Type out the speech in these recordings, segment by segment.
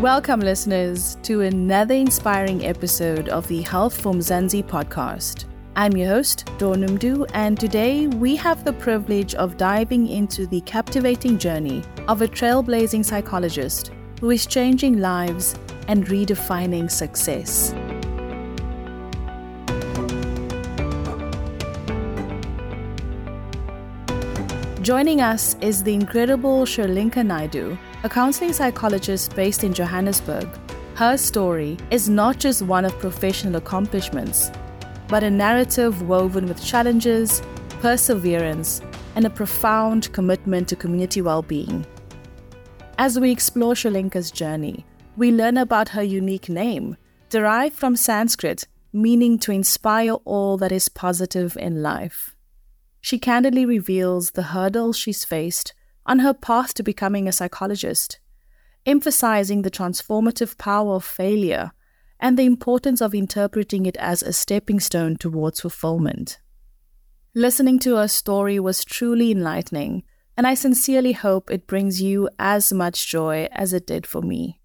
Welcome, listeners, to another inspiring episode of the Health for Mzansi podcast. I'm your host, Dawn and today we have the privilege of diving into the captivating journey of a trailblazing psychologist who is changing lives and redefining success. Joining us is the incredible Sherlinka Naidoo, a counseling psychologist based in Johannesburg. Her story is not just one of professional accomplishments, but a narrative woven with challenges, perseverance, and a profound commitment to community well being. As we explore Sherlinka's journey, we learn about her unique name, derived from Sanskrit, meaning to inspire all that is positive in life. She candidly reveals the hurdles she's faced on her path to becoming a psychologist, emphasizing the transformative power of failure and the importance of interpreting it as a stepping stone towards fulfillment. Listening to her story was truly enlightening, and I sincerely hope it brings you as much joy as it did for me.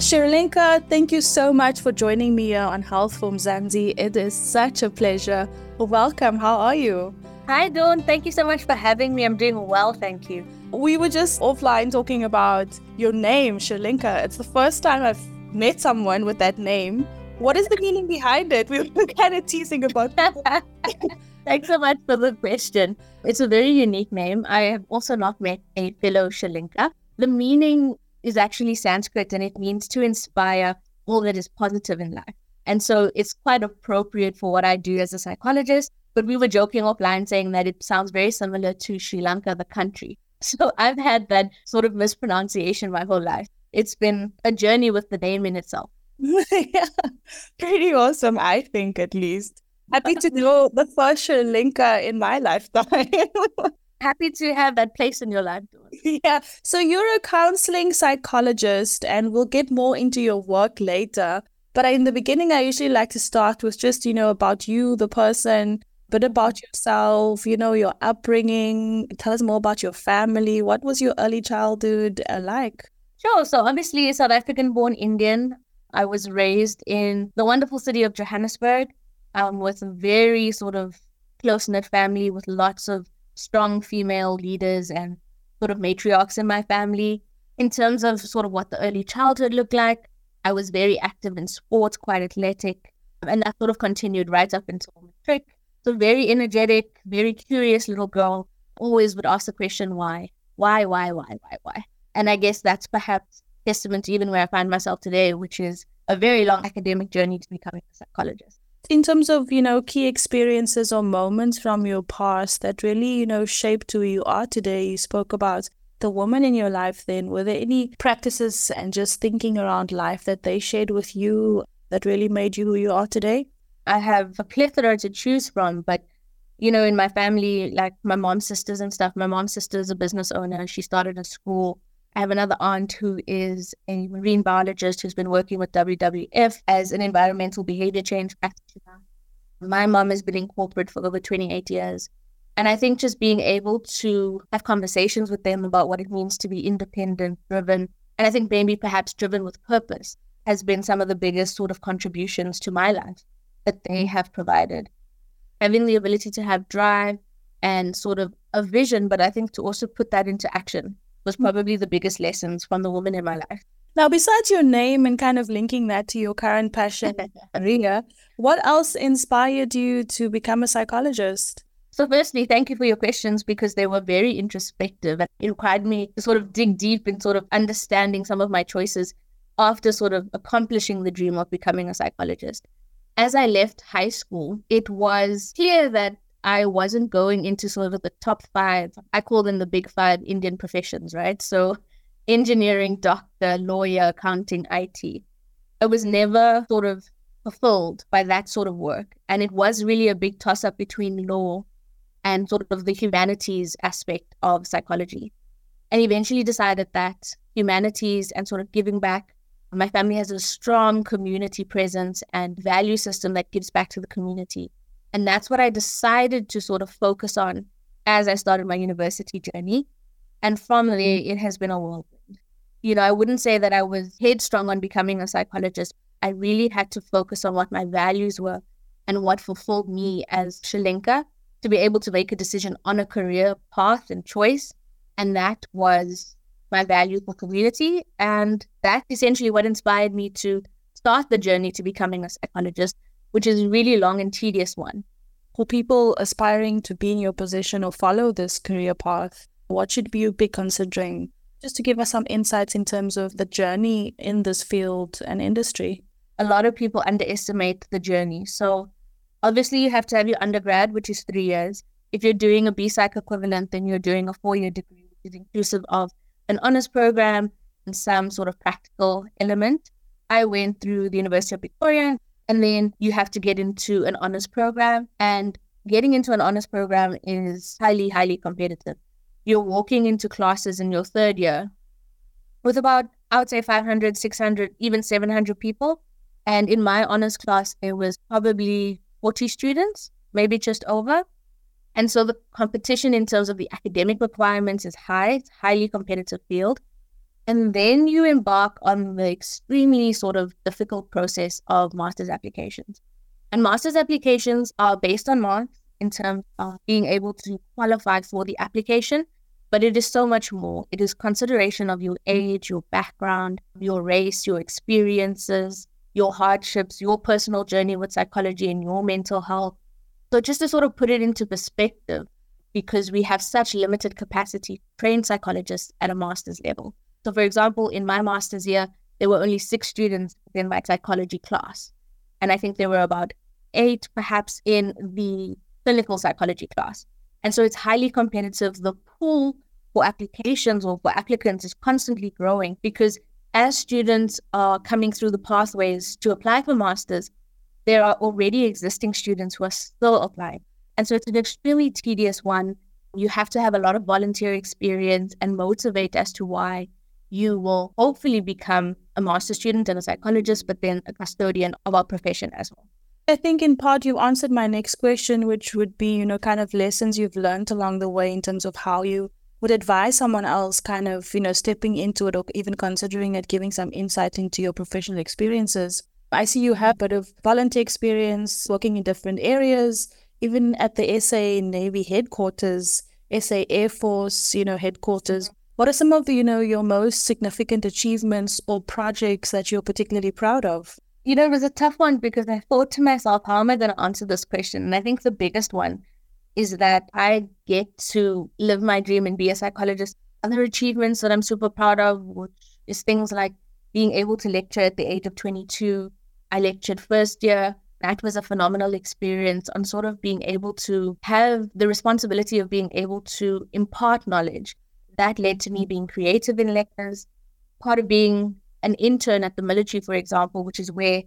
Sherlinka, thank you so much for joining me here on Health for Mzansi. It is such a pleasure. Welcome. How are you? Hi, Dawn. Thank you so much for having me. I'm doing well, thank you. We were just offline talking about your name, Sherlinka. It's the first time I've met someone with that name. What is the meaning behind it? We were kind of teasing about that. Thanks so much for the question. It's a very unique name. I have also not met a fellow Sherlinka. The meaning is actually Sanskrit and it means to inspire all that is positive in life. And so it's quite appropriate for what I do as a psychologist. But we were joking offline saying that it sounds very similar to Sri Lanka, the country. So I've had that sort of mispronunciation my whole life. It's been a journey with the name in itself. yeah, pretty awesome, I think, at least. Happy to know the first Sri Lanka in my lifetime. Happy to have that place in your life. Yeah. So you're a counseling psychologist, and we'll get more into your work later. But in the beginning, I usually like to start with just, you know, about you, the person, a bit about yourself, you know, your upbringing. Tell us more about your family. What was your early childhood uh, like? Sure. So, obviously, South African born Indian. I was raised in the wonderful city of Johannesburg um, with a very sort of close knit family with lots of strong female leaders and sort of matriarchs in my family. In terms of sort of what the early childhood looked like, I was very active in sports, quite athletic, and that sort of continued right up until matric. So very energetic, very curious little girl. Always would ask the question, why? Why, why, why, why, why? And I guess that's perhaps testament to even where I find myself today, which is a very long academic journey to becoming a psychologist in terms of you know key experiences or moments from your past that really you know shaped who you are today you spoke about the woman in your life then. Were there any practices and just thinking around life that they shared with you that really made you who you are today? I have a plethora to choose from but you know in my family like my mom's sisters and stuff my mom's sister is a business owner. She started a school I have another aunt who is a marine biologist who's been working with WWF as an environmental behavior change practitioner. My mom has been in corporate for over 28 years. And I think just being able to have conversations with them about what it means to be independent, driven, and I think maybe perhaps driven with purpose has been some of the biggest sort of contributions to my life that they have provided. Having the ability to have drive and sort of a vision, but I think to also put that into action was probably the biggest lessons from the woman in my life. Now, besides your name and kind of linking that to your current passion, Ria, what else inspired you to become a psychologist? So, firstly, thank you for your questions because they were very introspective and it required me to sort of dig deep in sort of understanding some of my choices after sort of accomplishing the dream of becoming a psychologist. As I left high school, it was clear that I wasn't going into sort of the top five. I call them the big five Indian professions, right? So engineering, doctor, lawyer, accounting, IT. I was never sort of fulfilled by that sort of work. And it was really a big toss up between law and sort of the humanities aspect of psychology. And eventually decided that humanities and sort of giving back. My family has a strong community presence and value system that gives back to the community. And that's what I decided to sort of focus on as I started my university journey. And from mm-hmm. there, it has been a whirlwind. You know, I wouldn't say that I was headstrong on becoming a psychologist. I really had to focus on what my values were and what fulfilled me as Sri Shalinka to be able to make a decision on a career path and choice. And that was my value for community. And that's essentially what inspired me to start the journey to becoming a psychologist, which is a really long and tedious one. For people aspiring to be in your position or follow this career path, what should you be considering? Just to give us some insights in terms of the journey in this field and industry. A lot of people underestimate the journey. So, obviously, you have to have your undergrad, which is three years. If you're doing a BPsych equivalent, then you're doing a four year degree, which is inclusive of an honors program and some sort of practical element. I went through the University of Pretoria, and then you have to get into an honors program. And getting into an honors program is highly, highly competitive. You're walking into classes in your third year with about, I would say, 500, 600, even 700 people. And in my honors class, it was probably 40 students, maybe just over. And so the competition in terms of the academic requirements is high, it's highly competitive field. And then you embark on the extremely sort of difficult process of master's applications. And master's applications are based on marks in terms of being able to qualify for the application, but it is so much more. It is consideration of your age, your background, your race, your experiences, your hardships, your personal journey with psychology and your mental health, so, just to sort of put it into perspective, because we have such limited capacity to train psychologists at a master's level. So, for example, in my master's year, there were only six students in my psychology class. And I think there were about eight, perhaps, in the clinical psychology class. And so it's highly competitive. The pool for applications or for applicants is constantly growing because as students are coming through the pathways to apply for masters, there are already existing students who are still applying. And so it's an extremely tedious one. You have to have a lot of volunteer experience and motivate as to why you will hopefully become a master student and a psychologist, but then a custodian of our profession as well. I think in part you answered my next question, which would be, you know, kind of lessons you've learned along the way in terms of how you would advise someone else kind of, you know, stepping into it or even considering it, giving some insight into your professional experiences. I see you have a bit of volunteer experience working in different areas, even at the SA Navy headquarters, SA Air Force, you know, headquarters. What are some of the, you know, your most significant achievements or projects that you're particularly proud of? You know, it was a tough one because I thought to myself, how am I going to answer this question? And I think the biggest one is that I get to live my dream and be a psychologist. Other achievements that I'm super proud of, which is things like being able to lecture at the age of 22, I lectured first year. That was a phenomenal experience on sort of being able to have the responsibility of being able to impart knowledge. That led to me being creative in lectures. Part of being an intern at the military, for example, which is where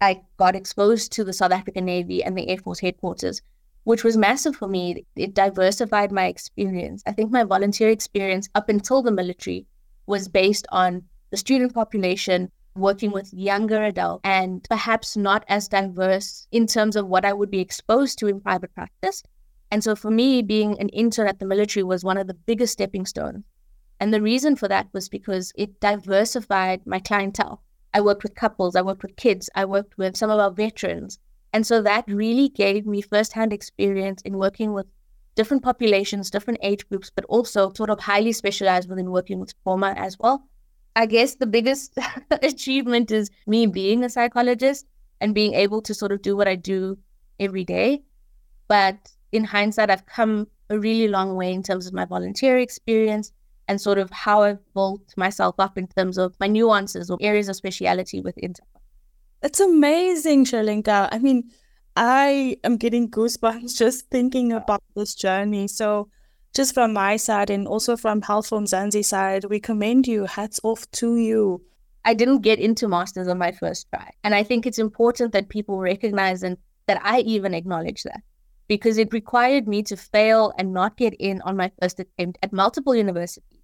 I got exposed to the South African Navy and the Air Force headquarters, which was massive for me. It diversified my experience. I think my volunteer experience up until the military was based on the student population, working with younger adults and perhaps not as diverse in terms of what I would be exposed to in private practice. And so for me, being an intern at the military was one of the biggest stepping stones. And the reason for that was because it diversified my clientele. I worked with couples, I worked with kids, I worked with some of our veterans. And so that really gave me firsthand experience in working with different populations, different age groups, but also sort of highly specialized within working with trauma as well. I guess the biggest achievement is me being a psychologist and being able to sort of do what I do every day. But in hindsight, I've come a really long way in terms of my volunteer experience and sort of how I've built myself up in terms of my nuances or areas of speciality within. That's amazing, Sherlinka. I mean, I am getting goosebumps just thinking about this journey. So, just from my side and also from Health for Mzansi side, we commend you. Hats off to you. I didn't get into masters on my first try. And I think it's important that people recognize and that I even acknowledge that because it required me to fail and not get in on my first attempt at multiple universities.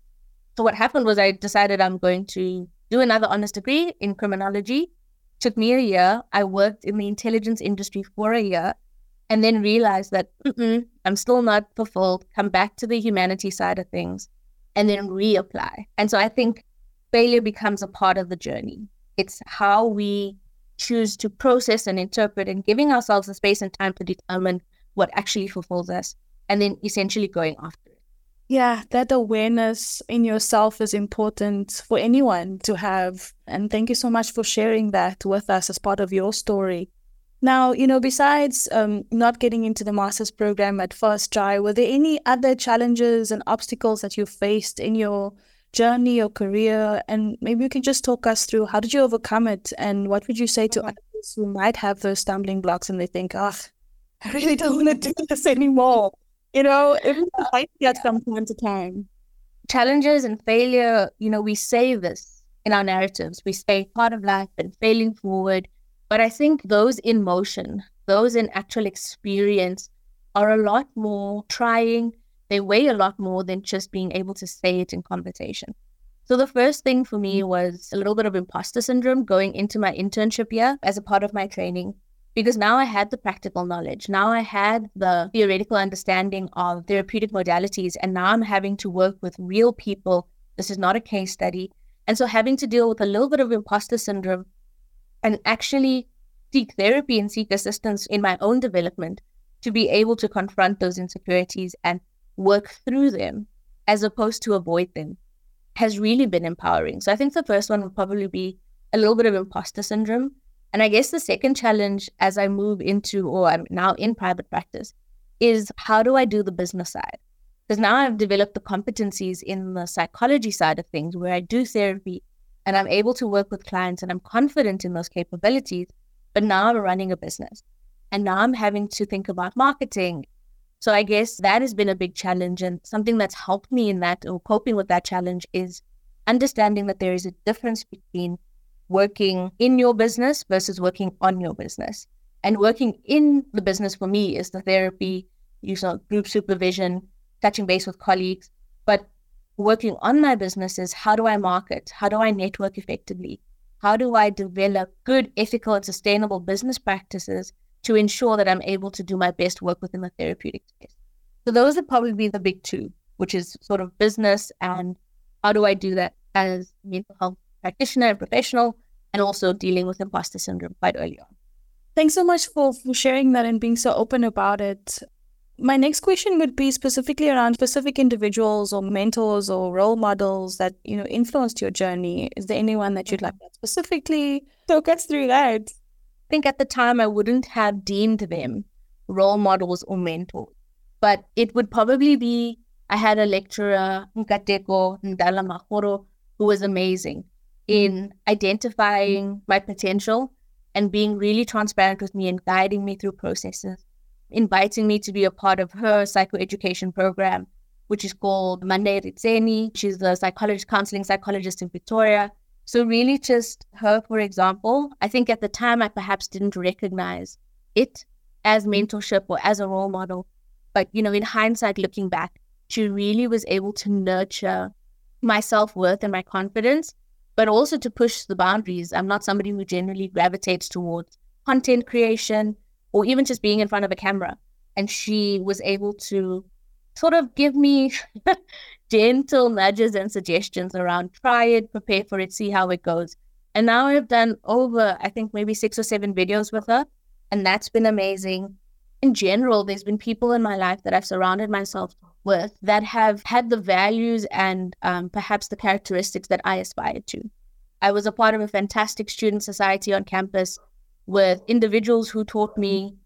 So what happened was I decided I'm going to do another honors degree in criminology. Took me a year. I worked in the intelligence industry for a year and then realized that I'm still not fulfilled, come back to the humanity side of things, and then reapply. And so I think failure becomes a part of the journey. It's how we choose to process and interpret and giving ourselves the space and time to determine what actually fulfills us and then essentially going after it. Yeah, that awareness in yourself is important for anyone to have. And thank you so much for sharing that with us as part of your story. Now, you know, besides um, not getting into the master's program at first try, were there any other challenges and obstacles that you faced in your journey or career? And maybe you can just talk us through how did you overcome it? And what would you say to others who might have those stumbling blocks and they think, oh, I really don't want to do this anymore? You know, it's like that from time to time. Challenges and failure, you know, we say this in our narratives. We say part of life and failing forward but I think those in motion, those in actual experience, are a lot more trying. They weigh a lot more than just being able to say it in conversation. So the first thing for me mm. was a little bit of imposter syndrome going into my internship year as a part of my training because now I had the practical knowledge. Now I had the theoretical understanding of therapeutic modalities, and now I'm having to work with real people. This is not a case study. And so having to deal with a little bit of imposter syndrome and actually seek therapy and seek assistance in my own development to be able to confront those insecurities and work through them as opposed to avoid them has really been empowering. So I think the first one would probably be a little bit of imposter syndrome. And I guess the second challenge as I move into, or I'm now in private practice, is how do I do the business side? Because now I've developed the competencies in the psychology side of things where I do therapy and I'm able to work with clients and I'm confident in those capabilities. But now I'm running a business and now I'm having to think about marketing. So I guess that has been a big challenge. And something that's helped me in that or coping with that challenge is understanding that there is a difference between working in your business versus working on your business. And working in the business for me is the therapy, you know, group supervision, touching base with colleagues. But working on my business is how do I market? How do I network effectively? How do I develop good, ethical, and sustainable business practices to ensure that I'm able to do my best work within the therapeutic space? So those would probably be the big two, which is sort of business and how do I do that as mental health practitioner and professional, and also dealing with imposter syndrome quite early on. Thanks so much for, for sharing that and being so open about it. My next question would be specifically around specific individuals or mentors or role models that you know influenced your journey. Is there anyone that you'd like to specifically talk us through that? I think at the time I wouldn't have deemed them role models or mentors, but it would probably be I had a lecturer, Nkateko Ndala Mahoro, who was amazing in mm-hmm. identifying my potential and being really transparent with me and guiding me through processes inviting me to be a part of her psychoeducation program, which is called Mande Ritseni. She's a psychologist, counseling psychologist in Pretoria. So really just her, for example, I think at the time I perhaps didn't recognize it as mm-hmm. mentorship or as a role model. But, you know, in hindsight, looking back, she really was able to nurture my self-worth and my confidence, but also to push the boundaries. I'm not somebody who generally gravitates towards content creation, or even just being in front of a camera. And she was able to sort of give me gentle nudges and suggestions around try it, prepare for it, see how it goes. And now I've done over, I think, maybe six or seven videos with her. And that's been amazing. In general, there's been people in my life that I've surrounded myself with that have had the values and um, perhaps the characteristics that I aspired to. I was a part of a fantastic student society on campus with individuals who taught me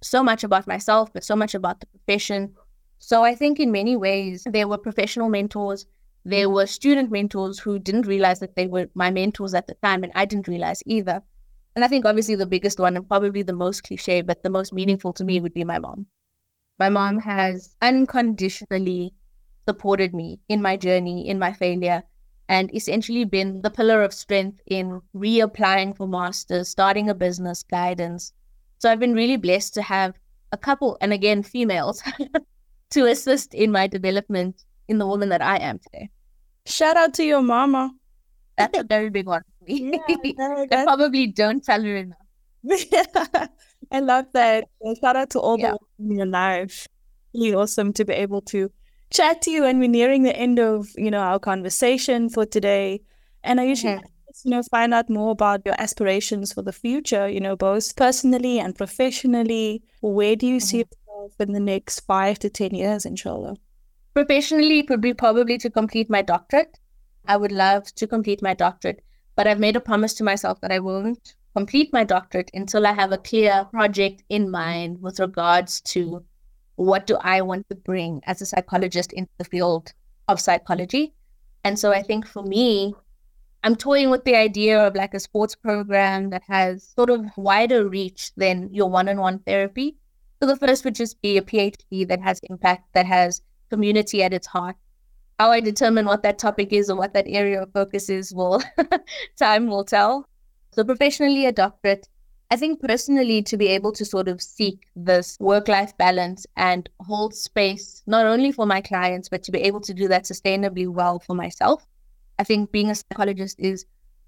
so much about myself, but so much about the profession. So I think in many ways, there were professional mentors, there were student mentors who didn't realize that they were my mentors at the time, and I didn't realize either. And I think obviously the biggest one and probably the most cliche, but the most meaningful to me would be my mom. My mom has unconditionally supported me in my journey, in my failure, and essentially been the pillar of strength in reapplying for masters, starting a business, guidance. So I've been really blessed to have a couple, and again, females, to assist in my development in the woman that I am today. Shout out to your mama. That's a very big one for me. Yeah, I probably don't tell her enough. I love that. Shout out to all yeah. the in your life. Really awesome to be able to chat to you. And we're nearing the end of, you know, our conversation for today. And I usually mm-hmm. you know, find out more about your aspirations for the future, you know, both personally and professionally. Where do you mm-hmm. see yourself in the next five to 10 years, inshallah? Professionally, it would be probably to complete my doctorate. I would love to complete my doctorate, but I've made a promise to myself that I won't complete my doctorate until I have a clear project in mm-hmm. mind with regards to what do I want to bring as a psychologist into the field of psychology. And so I think for me, I'm toying with the idea of like a sports program that has sort of wider reach than your one on one therapy. So the first would just be a PhD that has impact, that has community at its heart. How I determine what that topic is or what that area of focus is will time will tell. So professionally a doctorate, I think personally to be able to sort of seek this work-life balance and hold space not only for my clients but to be able to do that sustainably well for myself. I think being a psychologist is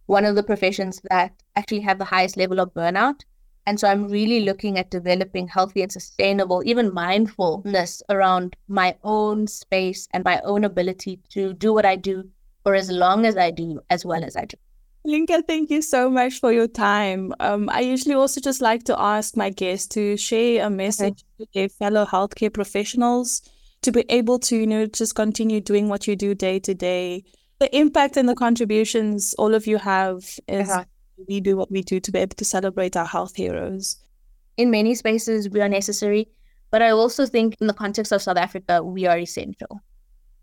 one of the professions that actually have the highest level of burnout. And so I'm really looking at developing healthy and sustainable, even mindfulness around my own space and my own ability to do what I do for as long as I do, as well as I do. Linka, thank you so much for your time. Um, I usually also just like to ask my guests to share a message okay. to their fellow healthcare professionals to be able to, you know, just continue doing what you do day to day. The impact and the contributions all of you have is uh-huh. we do what we do to be able to celebrate our health heroes. In many spaces, we are necessary, but I also think in the context of South Africa, we are essential.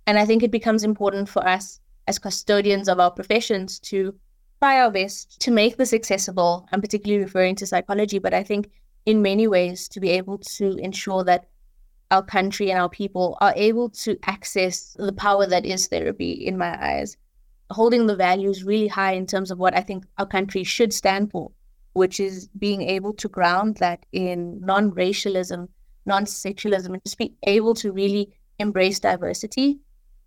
And I think it becomes important for us as custodians of our professions to try our best to make this accessible. I'm particularly referring to psychology, but I think in many ways to be able to ensure that our country and our people are able to access the power that is therapy in my eyes, holding the values really high in terms of what I think our country should stand for, which is being able to ground that in non racialism, non sexualism, and just be able to really embrace diversity.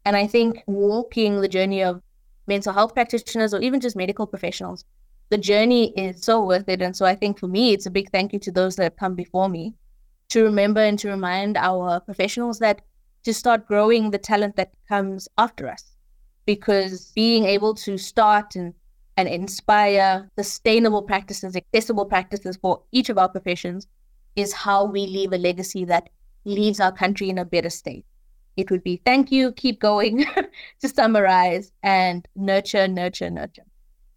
And I think walking the journey of mental health practitioners or even just medical professionals. The journey is so worth it. And so I think for me, it's a big thank you to those that have come before me to remember and to remind our professionals that to start growing the talent that comes after us. Because being able to start and, and inspire sustainable practices, accessible practices for each of our professions is how we leave a legacy that leaves our country in a better state it would be thank you, keep going to summarize and nurture, nurture, nurture.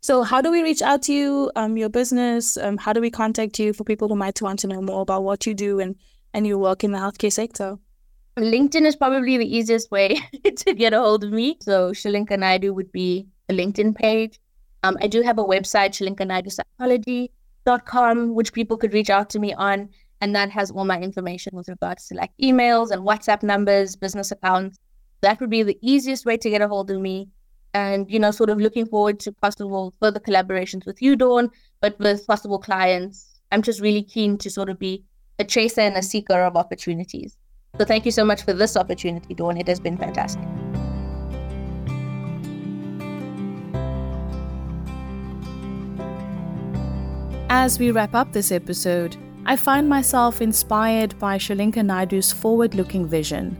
So, how do we reach out to you, um, your business? Um, how do we contact you for people who might want to know more about what you do and, and your work in the healthcare sector? LinkedIn is probably the easiest way to get a hold of me. So, Sherlinka Naidoo would be a LinkedIn page. Um, I do have a website, shalinkanaidu.psychology.com, which people could reach out to me on. And that has all my information with regards to like emails and WhatsApp numbers, business accounts. That would be the easiest way to get a hold of me. And, you know, sort of looking forward to possible further collaborations with you, Dawn, but with possible clients. I'm just really keen to sort of be a chaser and a seeker of opportunities. So thank you so much for this opportunity, Dawn. It has been fantastic. As we wrap up this episode, I find myself inspired by Sherlinka Naidoo's forward looking vision.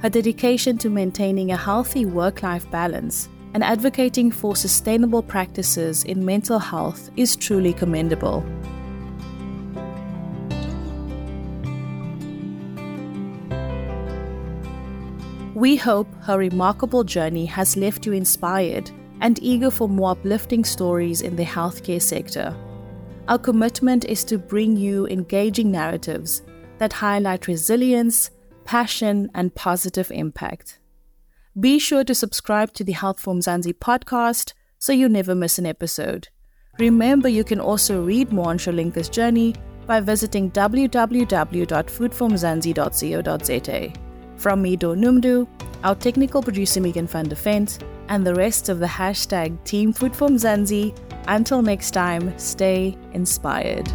Her dedication to maintaining a healthy work life balance and advocating for sustainable practices in mental health is truly commendable. We hope her remarkable journey has left you inspired and eager for more uplifting stories in the healthcare sector. Our commitment is to bring you engaging narratives that highlight resilience, passion, and positive impact. Be sure to subscribe to the Health for Mzansi podcast so you never miss an episode. Remember, you can also read more on Sherlinka's journey by visiting www.foodformzansi.co.za. From me, Do Numdu, our technical producer Megan van de Vent, and the rest of the hashtag Team Food for Mzansi, until next time, stay inspired.